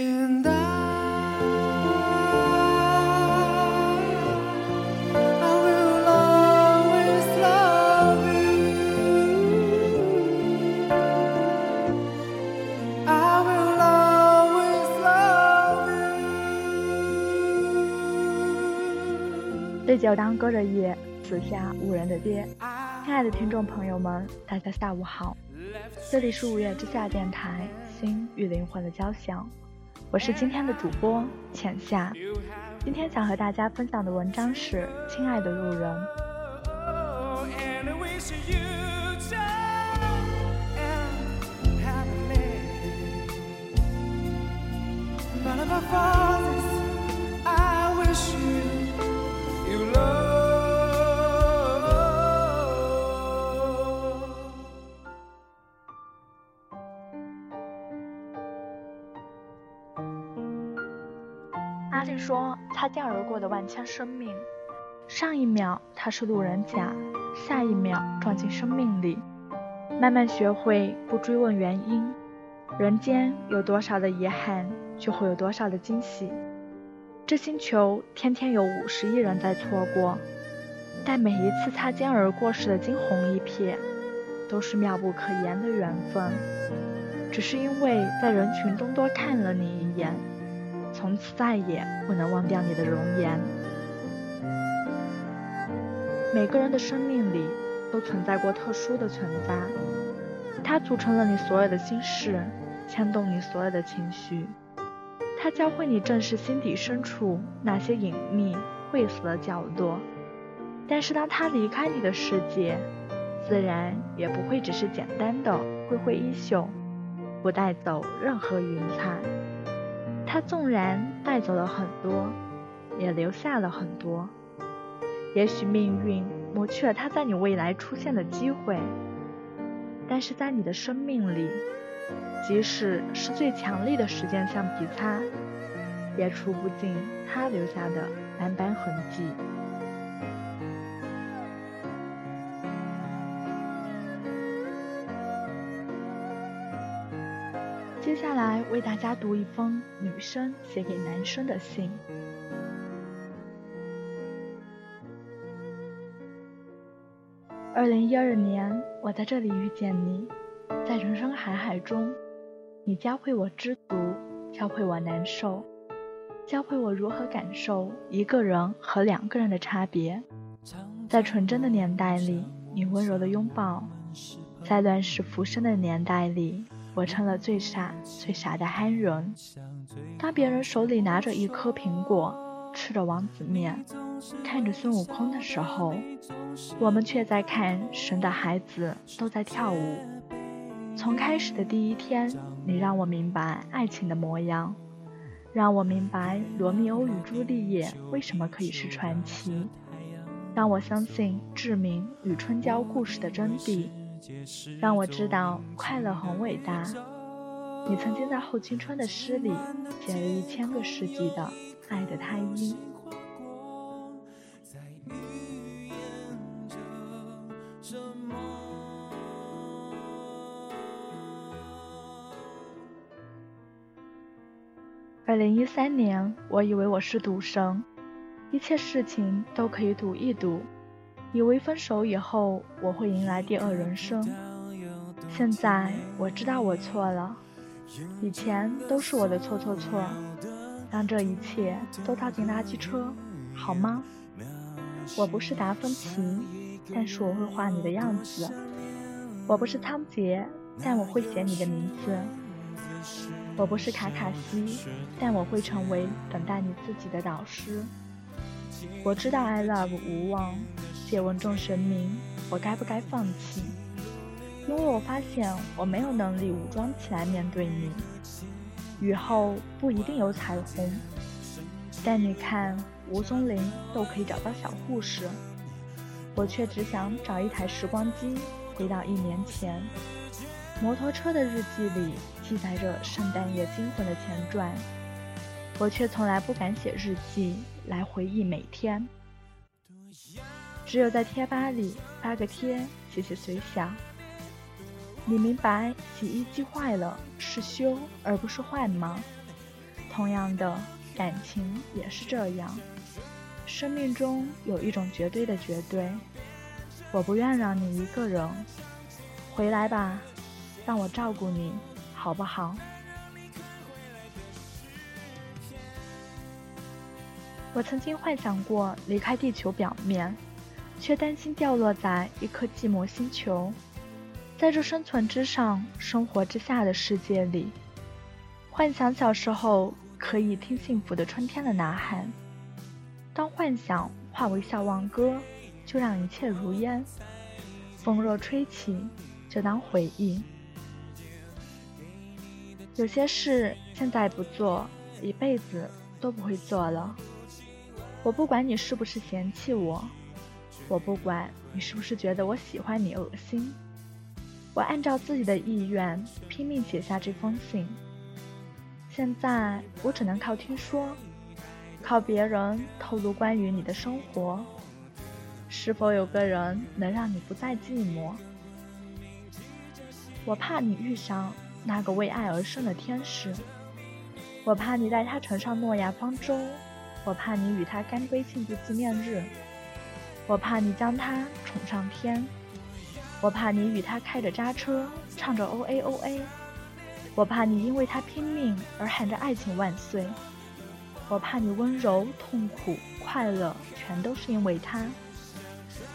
And I, I will always love you. I will always love you. 对酒当歌的夜，四下无人的街。亲爱的听众朋友们，大家下午好，这里是五月之下电台，心与灵魂的交响，我是今天的主播浅夏。今天想和大家分享的文章是《亲爱的路人》。阿丽说：“擦肩而过的万千生命，上一秒他是路人甲，下一秒撞进生命里。慢慢学会不追问原因，人间有多少的遗憾，就会有多少的惊喜。这星球天天有五十亿人在错过，但每一次擦肩而过时的惊鸿一瞥，都是妙不可言的缘分。只是因为在人群中多看了你一眼。”从此再也不能忘掉你的容颜。每个人的生命里都存在过特殊的存在，它组成了你所有的心事，牵动你所有的情绪。它教会你正视心底深处那些隐秘晦涩的角落。但是当他离开你的世界，自然也不会只是简单的挥挥衣袖，不带走任何云彩。他纵然带走了很多，也留下了很多。也许命运抹去了他在你未来出现的机会，但是在你的生命里，即使是最强力的时间橡皮擦，也除不尽他留下的斑斑痕迹。接下来为大家读一封女生写给男生的信。二零一二年，我在这里遇见你，在人生海海中，你教会我知足，教会我难受，教会我如何感受一个人和两个人的差别。在纯真的年代里，你温柔的拥抱；在乱世浮生的年代里。我成了最傻最傻的憨人。当别人手里拿着一颗苹果，吃着王子面，看着孙悟空的时候，我们却在看神的孩子都在跳舞。从开始的第一天，你让我明白爱情的模样，让我明白罗密欧与朱丽叶为什么可以是传奇，让我相信志明与春娇故事的真谛。让我知道快乐很伟大。你曾经在后青春的诗里写了一千个世纪的爱的太医。二零一三年，我以为我是赌神，一切事情都可以赌一赌。以为分手以后我会迎来第二人生，现在我知道我错了，以前都是我的错错错，让这一切都倒进垃圾车，好吗？我不是达芬奇，但是我会画你的样子；我不是仓颉，但我会写你的名字；我不是卡卡西，但我会成为等待你自己的导师。我知道 I love 无望。借问众神明，我该不该放弃？因为我发现我没有能力武装起来面对你。雨后不一定有彩虹，但你看，吴松林都可以找到小护士，我却只想找一台时光机，回到一年前。摩托车的日记里记载着圣诞夜惊魂的前传，我却从来不敢写日记来回忆每天。只有在贴吧里发个贴，写写随想。你明白洗衣机坏了是修而不是换吗？同样的，感情也是这样。生命中有一种绝对的绝对，我不愿让你一个人。回来吧，让我照顾你，好不好？我曾经幻想过离开地球表面，却担心掉落在一颗寂寞星球，在这生存之上、生活之下的世界里，幻想小时候可以听幸福的春天的呐喊。当幻想化为笑忘歌，就让一切如烟。风若吹起，就当回忆。有些事现在不做，一辈子都不会做了。我不管你是不是嫌弃我，我不管你是不是觉得我喜欢你恶心，我按照自己的意愿拼命写下这封信。现在我只能靠听说，靠别人透露关于你的生活。是否有个人能让你不再寂寞？我怕你遇上那个为爱而生的天使，我怕你带他乘上诺亚方舟。我怕你与他干杯庆祝纪念日，我怕你将他宠上天，我怕你与他开着渣车，唱着 O A O A，我怕你因为他拼命而喊着爱情万岁，我怕你温柔、痛苦、快乐全都是因为他。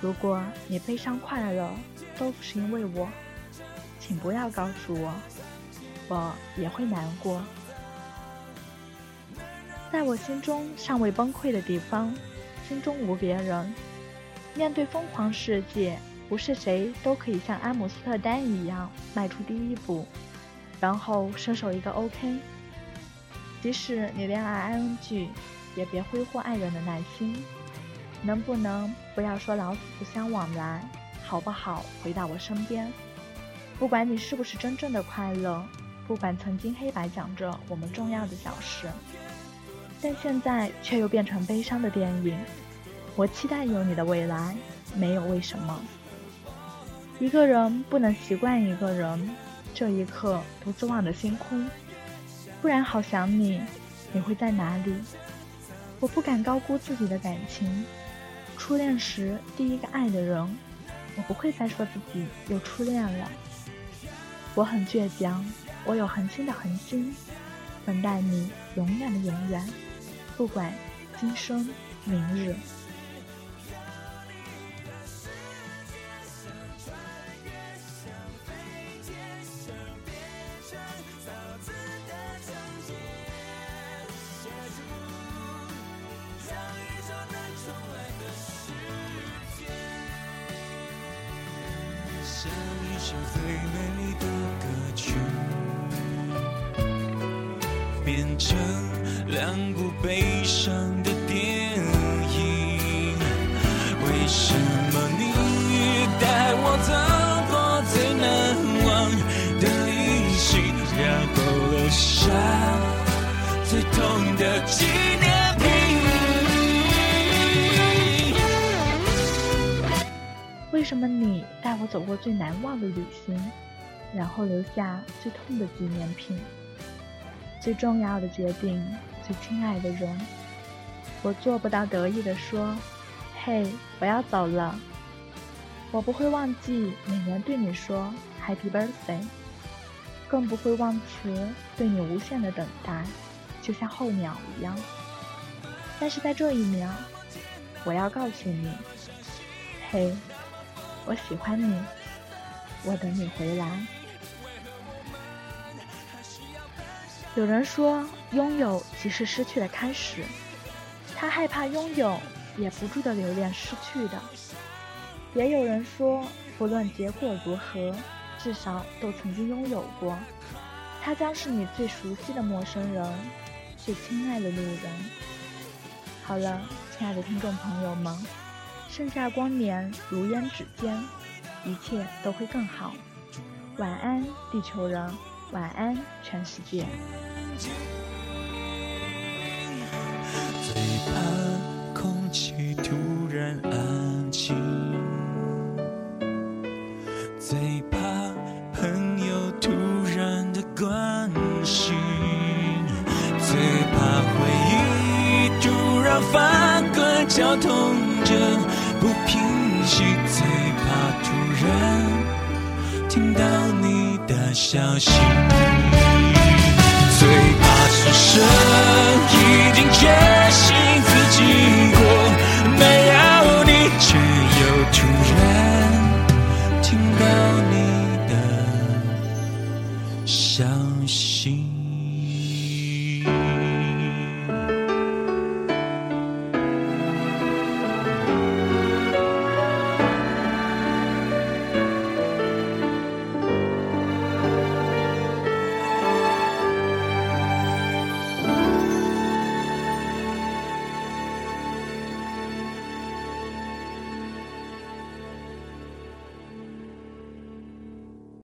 如果你悲伤、快乐都不是因为我，请不要告诉我，我也会难过。在我心中尚未崩溃的地方，心中无别人。面对疯狂世界，不是谁都可以像阿姆斯特丹一样迈出第一步，然后伸手一个 OK。即使你恋爱 ING，也别挥霍爱人的耐心。能不能不要说老死不相往来，好不好？回到我身边，不管你是不是真正的快乐，不管曾经黑白讲着我们重要的小事。但现在却又变成悲伤的电影。我期待有你的未来，没有为什么。一个人不能习惯一个人，这一刻独自望着星空，不然好想你。你会在哪里？我不敢高估自己的感情。初恋时第一个爱的人，我不会再说自己又初恋了。我很倔强，我有恒心的恒心，等待你永远的永远。不管今生明日。最美丽的歌曲，变成。两部悲伤的什么你带我走过最难忘的旅行，然后留下最痛的纪念品？最重要的决定。最亲爱的人，我做不到得意的说：“嘿，我要走了。”我不会忘记每年对你说 “Happy Birthday”，更不会忘词对你无限的等待，就像候鸟一样。但是在这一秒，我要告诉你：“嘿，我喜欢你，我等你回来。”有人说，拥有即是失去的开始。他害怕拥有，也不住的留恋失去的。也有人说，不论结果如何，至少都曾经拥有过。他将是你最熟悉的陌生人，最亲爱的路人。好了，亲爱的听众朋友们，剩下光年如烟指尖，一切都会更好。晚安，地球人，晚安，全世界。最怕空气突然安静，最怕朋友突然的关心，最怕回忆突然翻滚绞痛着。不平息最怕突然听到你的消息。